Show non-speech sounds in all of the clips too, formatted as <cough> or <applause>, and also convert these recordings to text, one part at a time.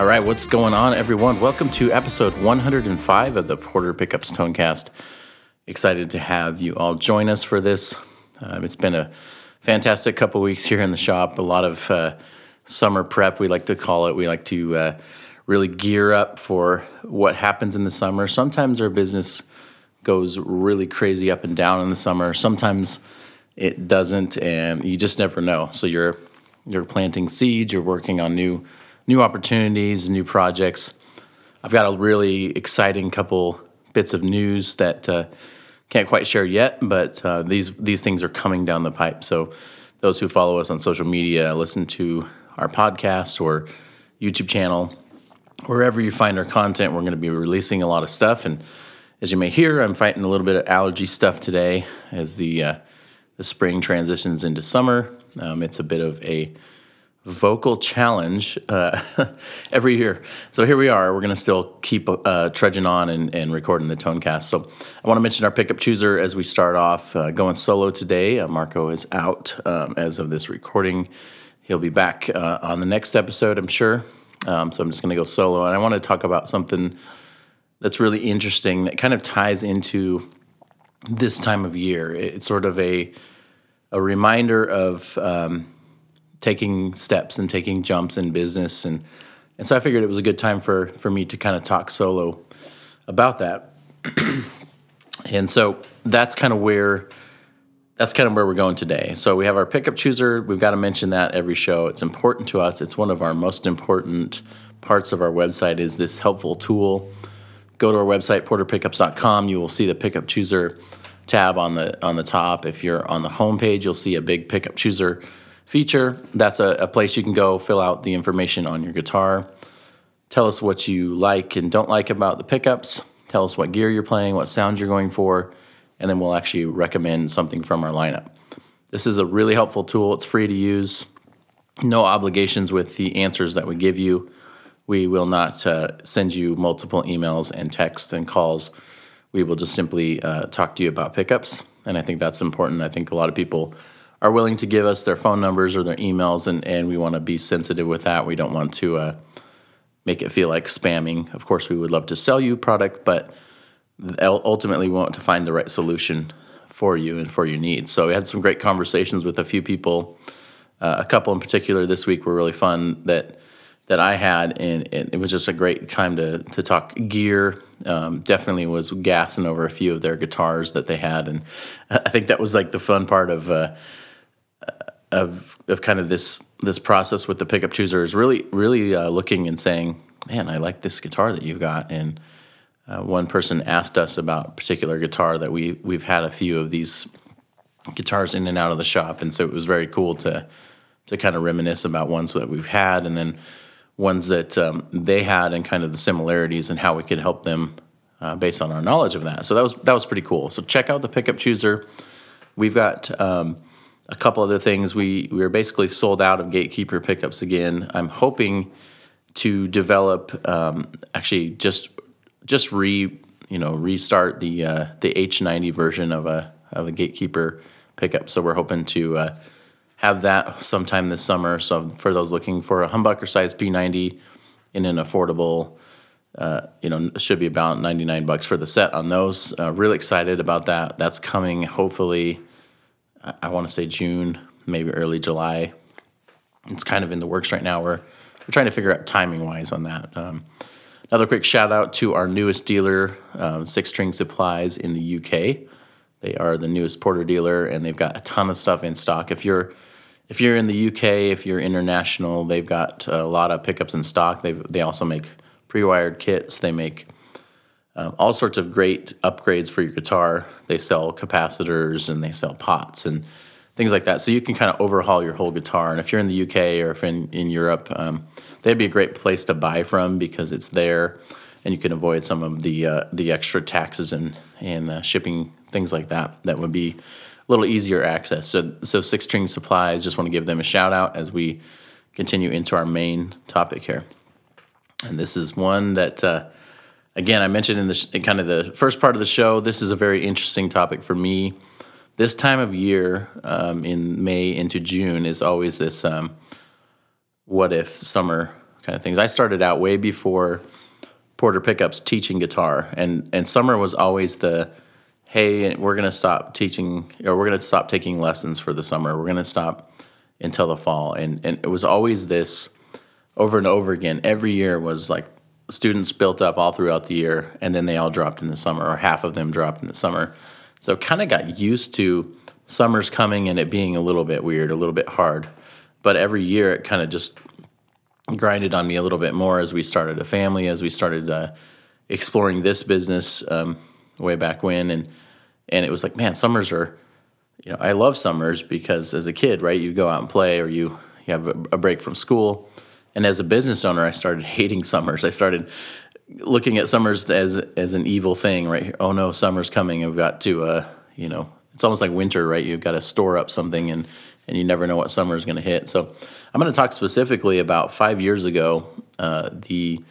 All right, what's going on, everyone? Welcome to episode 105 of the Porter Pickups Tonecast. Excited to have you all join us for this. Um, it's been a fantastic couple weeks here in the shop. A lot of uh, summer prep, we like to call it. We like to uh, really gear up for what happens in the summer. Sometimes our business goes really crazy up and down in the summer. Sometimes it doesn't, and you just never know. So you're you're planting seeds. You're working on new new opportunities, new projects. I've got a really exciting couple bits of news that uh, can't quite share yet, but uh, these these things are coming down the pipe. So those who follow us on social media, listen to our podcast or YouTube channel, wherever you find our content, we're going to be releasing a lot of stuff. And as you may hear, I'm fighting a little bit of allergy stuff today as the uh, the spring transitions into summer. Um, it's a bit of a vocal challenge uh, <laughs> every year. So here we are. We're going to still keep uh, trudging on and, and, recording the Tonecast. So I want to mention our pickup chooser as we start off. Uh, going solo today. Uh, Marco is out um, as of this recording. He'll be back uh, on the next episode, I'm sure. Um, so I'm just going to go solo. And I want to talk about something that's really interesting that kind of ties into this time of year. It's sort of a a reminder of um, taking steps and taking jumps in business and and so I figured it was a good time for for me to kind of talk solo about that. <clears throat> and so that's kind of where that's kind of where we're going today. So we have our pickup chooser. We've got to mention that every show. It's important to us. It's one of our most important parts of our website is this helpful tool. Go to our website porterpickups.com. You will see the pickup chooser tab on the on the top. If you're on the home page, you'll see a big pickup chooser feature. That's a, a place you can go fill out the information on your guitar. Tell us what you like and don't like about the pickups. Tell us what gear you're playing, what sound you're going for, and then we'll actually recommend something from our lineup. This is a really helpful tool. It's free to use. No obligations with the answers that we give you. We will not uh, send you multiple emails and texts and calls. We will just simply uh, talk to you about pickups. And I think that's important. I think a lot of people are willing to give us their phone numbers or their emails, and, and we want to be sensitive with that. We don't want to uh, make it feel like spamming. Of course, we would love to sell you product, but ultimately we want to find the right solution for you and for your needs. So we had some great conversations with a few people. Uh, a couple in particular this week were really fun that that I had, and, and it was just a great time to to talk gear. Um, definitely was gassing over a few of their guitars that they had, and <laughs> I think that was like the fun part of. Uh, of of kind of this this process with the pickup chooser is really really uh, looking and saying, "Man, I like this guitar that you've got." And uh, one person asked us about a particular guitar that we we've had a few of these guitars in and out of the shop, and so it was very cool to to kind of reminisce about ones that we've had, and then ones that um, they had, and kind of the similarities and how we could help them uh, based on our knowledge of that. So that was that was pretty cool. So check out the pickup chooser. We've got. Um, a couple other things. We we are basically sold out of Gatekeeper pickups again. I'm hoping to develop um, actually just just re you know restart the uh, the H90 version of a of a Gatekeeper pickup. So we're hoping to uh, have that sometime this summer. So for those looking for a humbucker size P90 in an affordable. Uh, you know, should be about 99 bucks for the set on those. Uh, really excited about that. That's coming hopefully I, want to say June, maybe early July. It's kind of in the works right now. We're we're trying to figure out timing wise on that. Um, another quick shout out to our newest dealer, um, Six String Supplies in the UK. They are the newest Porter dealer, and they've got a ton of stuff in stock. If you're if you're in the UK, if you're international, they've got a lot of pickups in stock. They they also make pre-wired kits. They make um, all sorts of great upgrades for your guitar. They sell capacitors and they sell pots and things like that. So you can kind of overhaul your whole guitar. And if you're in the UK or if in, in Europe, um, they'd be a great place to buy from because it's there and you can avoid some of the uh, the extra taxes and and uh, shipping things like that. That would be a little easier access. So so Six String Supplies. Just want to give them a shout out as we continue into our main topic here. And this is one that. Uh, again, I mentioned in the in kind of the first part of the show, this is a very interesting topic for me. This time of year, um, in May into June, is always this um, what if summer kind of things. I started out way before Porter Pickups teaching guitar, and and summer was always the hey, we're going to stop teaching or we're going to stop taking lessons for the summer. We're going to stop until the fall, and and it was always this over and over again. Every year was like students built up all throughout the year, and then they all dropped in the summer, or half of them dropped in the summer. So kind of got used to summer's coming and it being a little bit weird, a little bit hard. But every year it kind of just grinded on me a little bit more as we started a family, as we started uh, exploring this business um, way back when, and and it was like, man, summers are, you know, I love summers because as a kid, right, you go out and play or you you have a, a break from school, and as a business owner, I started <laughs> hating summers. I started looking at summers as as an evil thing, right? Oh no, summer's coming. I've got to, uh, you know, it's almost like winter, right? You've got to store up something, and and you never know what summer is going to hit. So I'm going to talk specifically about five years ago, uh, the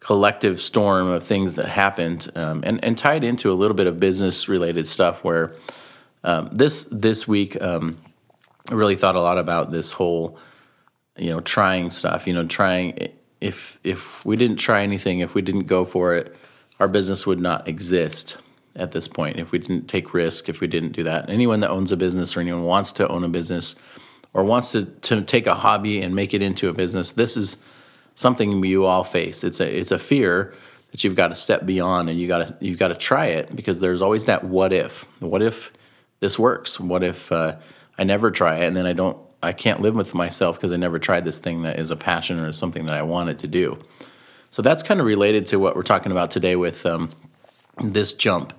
collective storm of things that happened, um, and and tied into a little bit of business related stuff. Where um, this this week, um, I really thought a lot about this whole, you know, trying stuff. You know, trying if if we didn't try anything, if we didn't go for it, our business would not exist at this point. If we didn't take risk, if we didn't do that, anyone that owns a business or anyone wants to own a business or wants to, to take a hobby and make it into a business, this is something you all face. It's a it's a fear that you've got to step beyond and you got to you've got to try it because there's always that what if. What if this works? What if uh, I never try it and then I don't I can't live with myself because I never tried this thing that is a passion or something that I wanted to do. So that's kind of related to what we're talking about today with um, this jump.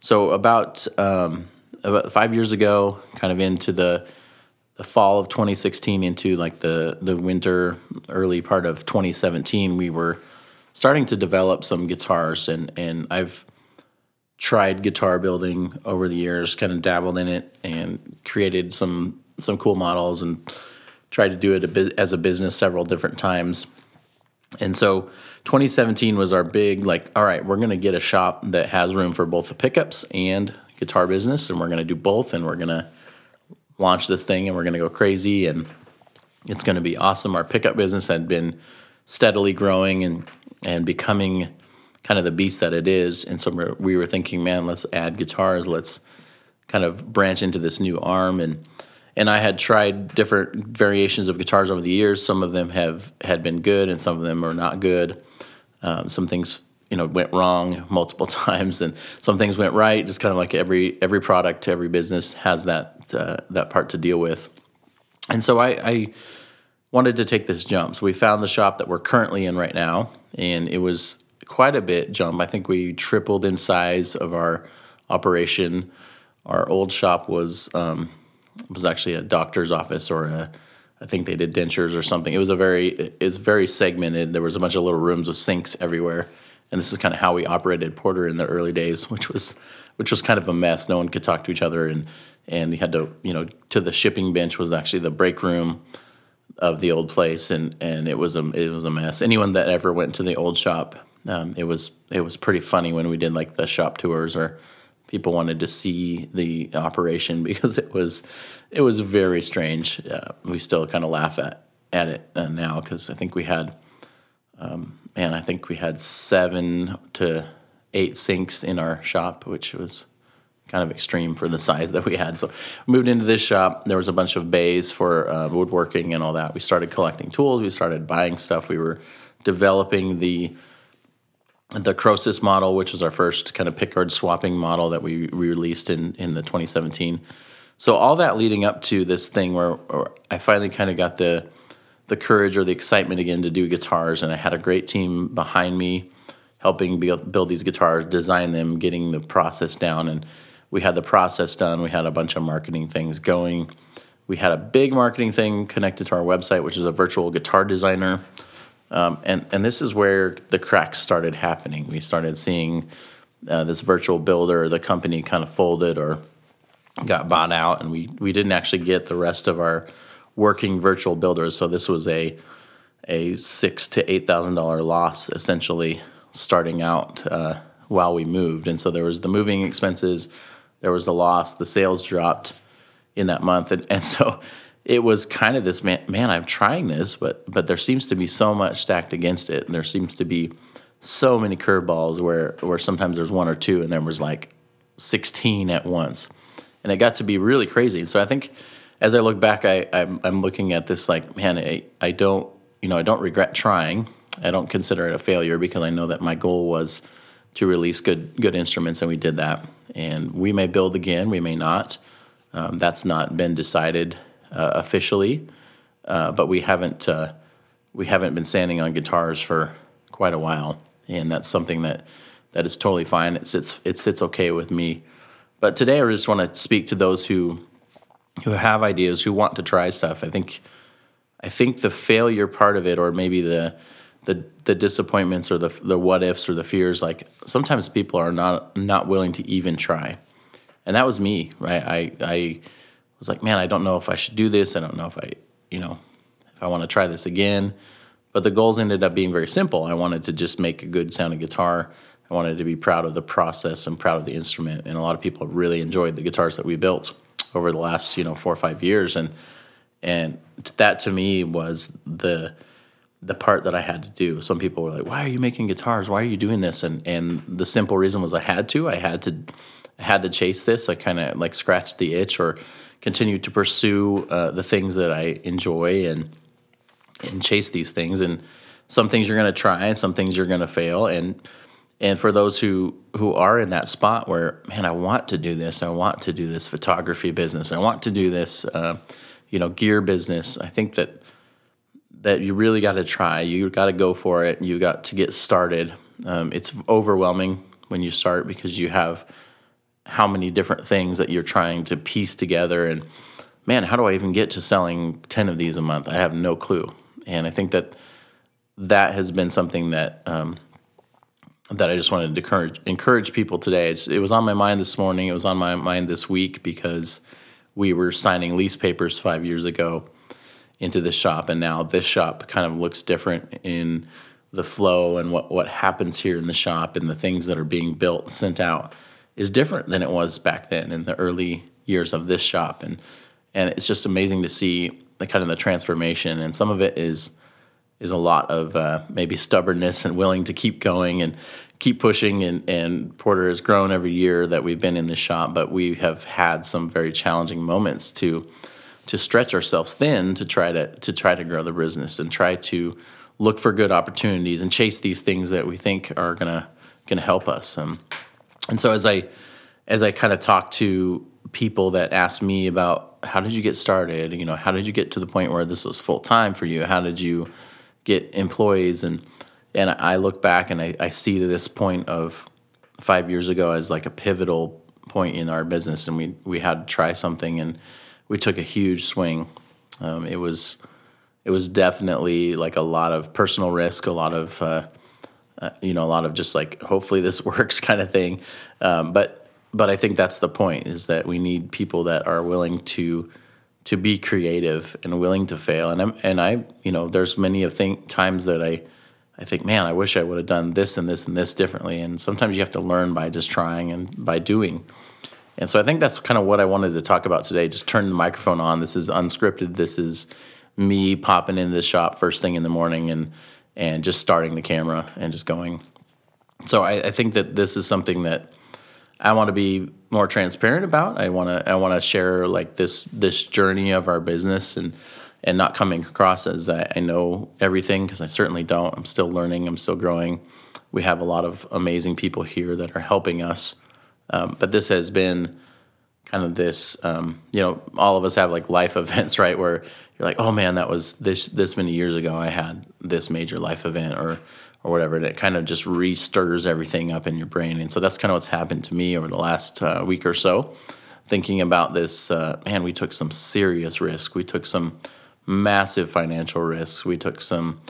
So about um, about five years ago, kind of into the the fall of 2016 into like the the winter early part of 2017, we were starting to develop some guitars and and I've tried guitar building over the years, kind of dabbled in it and created some some cool models and tried to do it as a business several different times. And so 2017 was our big like all right, we're going to get a shop that has room for both the pickups and guitar business and we're going to do both and we're going to launch this thing and we're going to go crazy and it's going to be awesome. Our pickup business had been steadily growing and and becoming kind of the beast that it is. And so we were thinking, man, let's add guitars. Let's kind of branch into this new arm and and I had tried different variations of guitars over the years. Some of them have had been good, and some of them are not good. Um, some things you know went wrong multiple <laughs> times, and some things went right. Just kind of like every every product, every business has that uh, that part to deal with. And so I, I wanted to take this jump. So we found the shop that we're currently in right now, and it was quite a bit jump. I think we tripled in size of our operation. Our old shop was um, was actually a doctor's office or a I think they did dentures or something. It was a very it's very segmented. There was a bunch of little rooms with sinks everywhere, and this is kind of how we operated Porter in the early days, <laughs> which was which was kind of a mess. No one could talk to each other, and and we had to you know to the shipping bench was actually the break room of the old place, and and it was a it was a mess. Anyone that ever went to the old shop, um, it was it was pretty funny when we did like the shop tours or people wanted to see the operation <laughs> because it was it was very strange. Uh, we still kind of laugh at at it uh, now because I think we had um, man, I think we had seven to eight sinks in our shop, which was kind of extreme for the <laughs> size that we had. So moved into this shop. There was a bunch of bays for uh, woodworking and all that. We started collecting tools. We started buying stuff. We were developing the the Croesus model, which was our first kind of pickguard swapping model that we, released in, in the 2017. So all that leading up to this thing where, where I finally kind of got the the courage or the excitement again to do guitars, and I had a great team behind me helping build, build these guitars, design them, getting the process down, and we had the process done. We had a bunch of marketing things going. We had a big marketing thing connected to our website, which is a virtual guitar designer um, and, and this is where the cracks started happening. We started seeing uh, this virtual builder, the company kind of folded or got bought out, and we, we didn't actually get the rest of our working virtual builders. So this was a a six to eight thousand dollar loss essentially starting out uh, while we moved. And so there was the moving expenses, there was the loss, the sales dropped in that month, and, and so it was kind of this man, man, I'm trying this, but but there seems to be so much stacked against it, and there seems to be so many curveballs where where sometimes there's one or two, and then was like 16 at once, and it got to be really crazy. So I think as I look back, I I'm, I'm looking at this like, man, I, I don't you know I don't regret trying. I don't consider it a failure because I know that my goal was to release good good instruments, and we did that. And we may build again, we may not. Um, that's not been decided uh, officially, uh, but we haven't uh, we haven't been sanding on guitars for quite a while, and that's something that that is totally fine. It sits it sits okay with me. But today, I just want to speak to those who who have ideas, who want to try stuff. I think I think the failure part of it, or maybe the the the disappointments or the the what ifs or the fears, like sometimes people are not not willing to even try, and that was me. Right, I I was like, man, I don't know if I should do this. I don't know if I, you know, if I want to try this again. But the goals ended up being very simple. I wanted to just make a good sounding guitar. I wanted to be proud of the process and proud of the instrument. And a lot of people really enjoyed the guitars that we built over the last, you know, four or five years. And and that to me was the the part that I had to do. Some people were like, "Why are you making guitars? Why are you doing this?" And and the simple reason was I had to. I had to had to chase this. I kind of like scratched the itch or continue to pursue uh, the things that I enjoy and and chase these things. And some things you're going to try, and some things you're going to fail. And and for those who who are in that spot where man, I want to do this, I want to do this photography business, I want to do this, uh, you know, gear business. I think that that you really got to try. You got to go for it. You got to get started. Um, it's overwhelming when you start because you have how many different things that you're trying to piece together. And man how do i even get to selling 10 of these a month? I have no clue. And i think that that has been something that um, that i just wanted to encourage, encourage people today. It's, it was on my mind this morning. It was on my mind this week because we were signing lease papers five years ago into this shop and now this shop kind of looks different in the flow and what, what happens here in the shop and the things that are being built and sent out is different than it was back then in the early years of this shop. And and it's just amazing to see the kind of the transformation. And some of it is is a lot of uh, maybe stubbornness and willing to keep going and keep pushing. And, and porter has grown every year that we've been in this shop but we have had some very challenging moments to to stretch ourselves thin to try to to try to grow the business and try to look for good opportunities and chase these things that we think are gonna gonna help us. Um, and so as I as I kind of talk to people that ask me about how did you get started, you know, how did you get to the point where this was full time for you? How did you get employees and and I look back and I, I see to this point of five years ago as like a pivotal point in our business and we we had to try something and we took a huge swing. Um, it was it was definitely like a lot of personal risk, a lot of uh, uh, you know, a lot of just like hopefully this <laughs> works kind of thing. Um, but but I think that's the point is that we need people that are willing to to be creative and willing to fail. And I'm, and I you know there's many of think times that I I think man I wish I would have done this and this and this differently. And sometimes you have to learn by just trying and by doing. And so I think that's kind of what I wanted to talk about today. Just turn the microphone on. This is unscripted. This is me popping into the shop first thing in the morning and and just starting the camera and just going. So I, I think that this is something that I want to be more transparent about. I want to I want to share like this this journey of our business and and not coming across as I, I know everything because I certainly don't. I'm still learning. I'm still growing. We have a lot of amazing people here that are helping us, um, but this has been kind of this. Um, you know, all of us have like life <laughs> events, right? Where you're like, oh man, that was this this many years ago. I had this major life event or or whatever. And it kind of just restirs everything up in your brain. And so that's kind of what's happened to me over the last uh, week or so. Thinking about this, uh, man, we took some serious risk. We took some massive financial risks. We took some,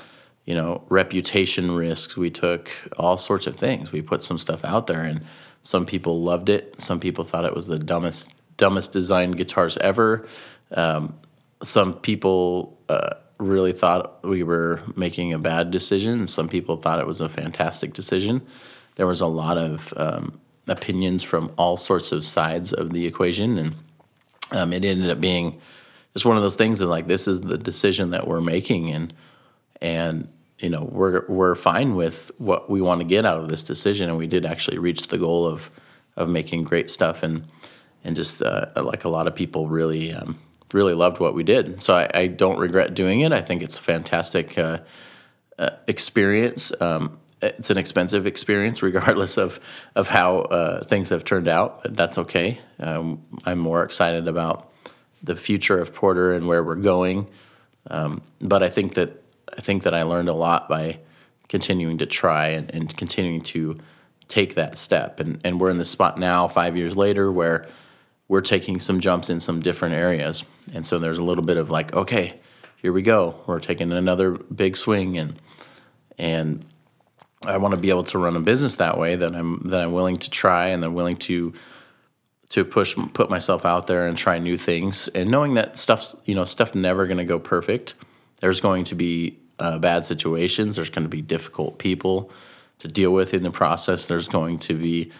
you know, reputation risks. We took all sorts of things. We put some stuff out there, and some people loved it. Some people thought it was the dumbest, dumbest designed guitars ever. Um, some people uh, really thought we were making a bad decision. Some people thought it was a fantastic decision. There was a lot of um, opinions from all sorts of sides of the equation, and um, it ended up being just one of those things that like this is the decision that we're making and and you know we're we're fine with what we want to get out of this decision. And we did actually reach the goal of of making great stuff. And and just uh, like a lot of people really um, really loved what we did. So I, I, don't regret doing it. I think it's a fantastic uh, uh, experience. Um, it's an expensive experience regardless of of how uh, things have turned out but that's okay. Um, I'm more excited about the future of Porter and where we're going. Um, but I think that I think that I learned a lot by continuing to try and, and continuing to take that step. And, and we're in the spot now, five years later, where we're taking some jumps in some different areas. And so there's a little bit of like, okay, here we go. We're taking another big swing and and I want to be able to run a business that way that I'm that I'm willing to try and I'm willing to to push put myself out there and try new things and knowing that stuff's you know stuff never going to go perfect there's going to be uh, bad situations. There's going to be difficult people to deal with in the process. There's going to be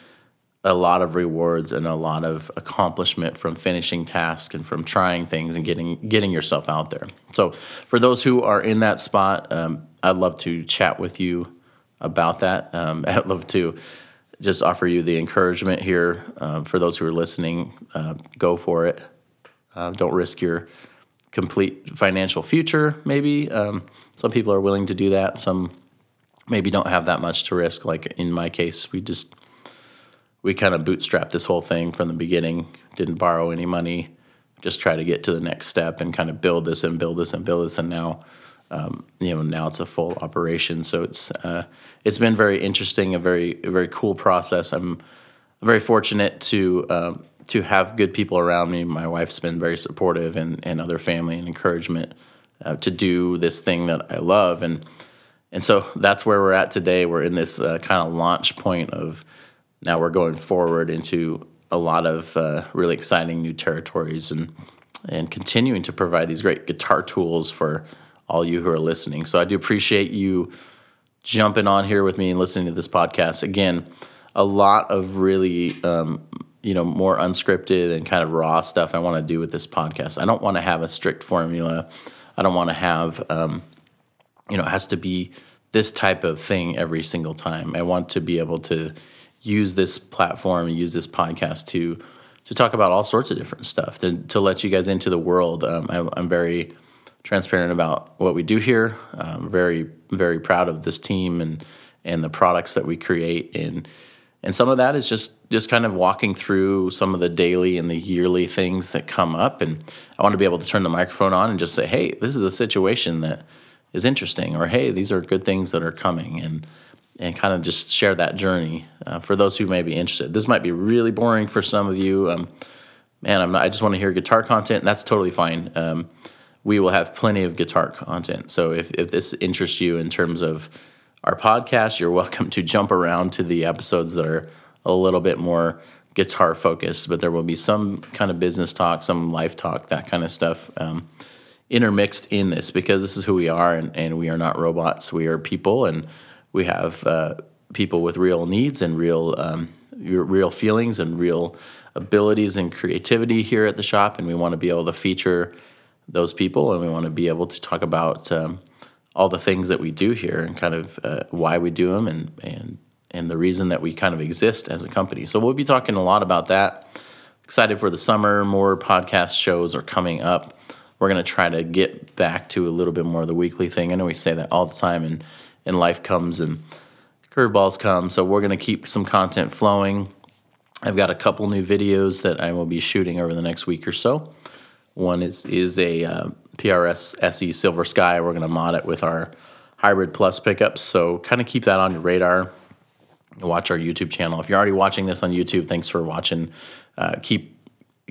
a lot of rewards and a lot of accomplishment from finishing tasks and from trying things and getting getting yourself out there. So, for those who are in that spot, um, I'd love to chat with you about that. Um, <laughs> I'd love to just offer you the encouragement here uh, for those who are listening. Uh, go for it. Uh, don't risk your complete financial future, maybe. Um, some people are willing to do that. Some maybe don't have that much to risk. Like in my case, we just we kind of bootstrapped this whole thing from the beginning. Didn't borrow any money. Just try to get to the next step and kind of build this and build this and build this. And now, um, you know, now it's a full operation. So it's uh, it's been very interesting, a very a very cool process. I'm very fortunate to. Um, to have good people around me. My wife's been very supportive and, and other family and encouragement uh, to do this thing that I love. And, and so that's where we're at today. We're in this uh, kind of launch point of now we're going forward into a lot of uh, really exciting new territories and, and continuing to provide these great guitar tools for all you who are listening. So I do appreciate you jumping on here with me and listening to this podcast. Again, a lot of really um, you know more unscripted and kind of raw stuff I want to do with this podcast. I don't want to have a strict formula. I don't want to have um, you know it has to be this type of thing every single time. I want to be able to use this platform and use this podcast to to talk about all sorts of different stuff to to let you guys into the world. Um, I, am very transparent about what we do here. I'm very very proud of this team and and the products that we create and and some of that is just just kind of walking through some of the daily and the yearly things that come up. And i want to be able to turn the microphone on and just say hey this is a situation that is interesting. Or hey these are good things that are coming. And and kind of just share that journey uh, for those who may be interested. This might be really boring for some of you. Um, man I'm not, i just want to hear guitar content. That's totally fine. Um, we will have plenty of guitar content. So if, if this interests you in terms of our podcast, you're welcome to jump around to the episodes that are a little bit more guitar focused, but there will be some kind of business talk, some life talk, that kind of stuff um, intermixed in this because this is who we are and, and, we are not robots. We are people and we have uh, people with real needs and real, um, real feelings and real abilities and creativity here at the shop. And we want to be able to feature those people and we want to be able to talk about. Um, all the things that we do here and kind of uh, why we do them and and and the reason that we kind of exist as a company. So we'll be talking a lot about that. Excited for the summer. More podcast shows are coming up. We're going to try to get back to a little bit more of the weekly thing. I know we say that all the time, and and life comes and curveballs come. So we're going to keep some content flowing. I've got a couple new videos that I will be shooting over the next week or so. One is is a uh, PRS SE Silver Sky. We're going to mod it with our Hybrid Plus pickups. So kind of keep that on your radar. Watch our YouTube channel. If you're already watching this on YouTube, thanks for watching. Uh, keep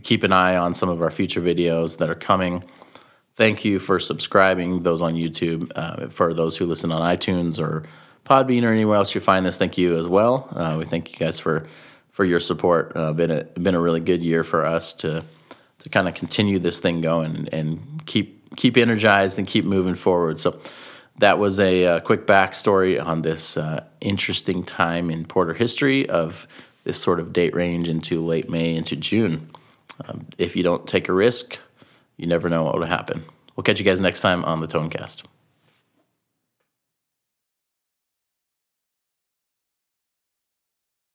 keep an eye on some of our future videos that are coming. Thank you for subscribing. Those on YouTube. Uh, for those who listen on iTunes or Podbean or anywhere else you find this, thank you as well. Uh, we thank you guys for for your support. Uh, been a been a really good year for us to to kind of continue this thing going and, and keep keep energized and keep moving forward. So that was a, a uh, quick backstory on this uh, interesting time in Porter history of this sort of date range into late May into June. Um, if you don't take a risk, you never know what will happen. We'll catch you guys next time on the Tonecast.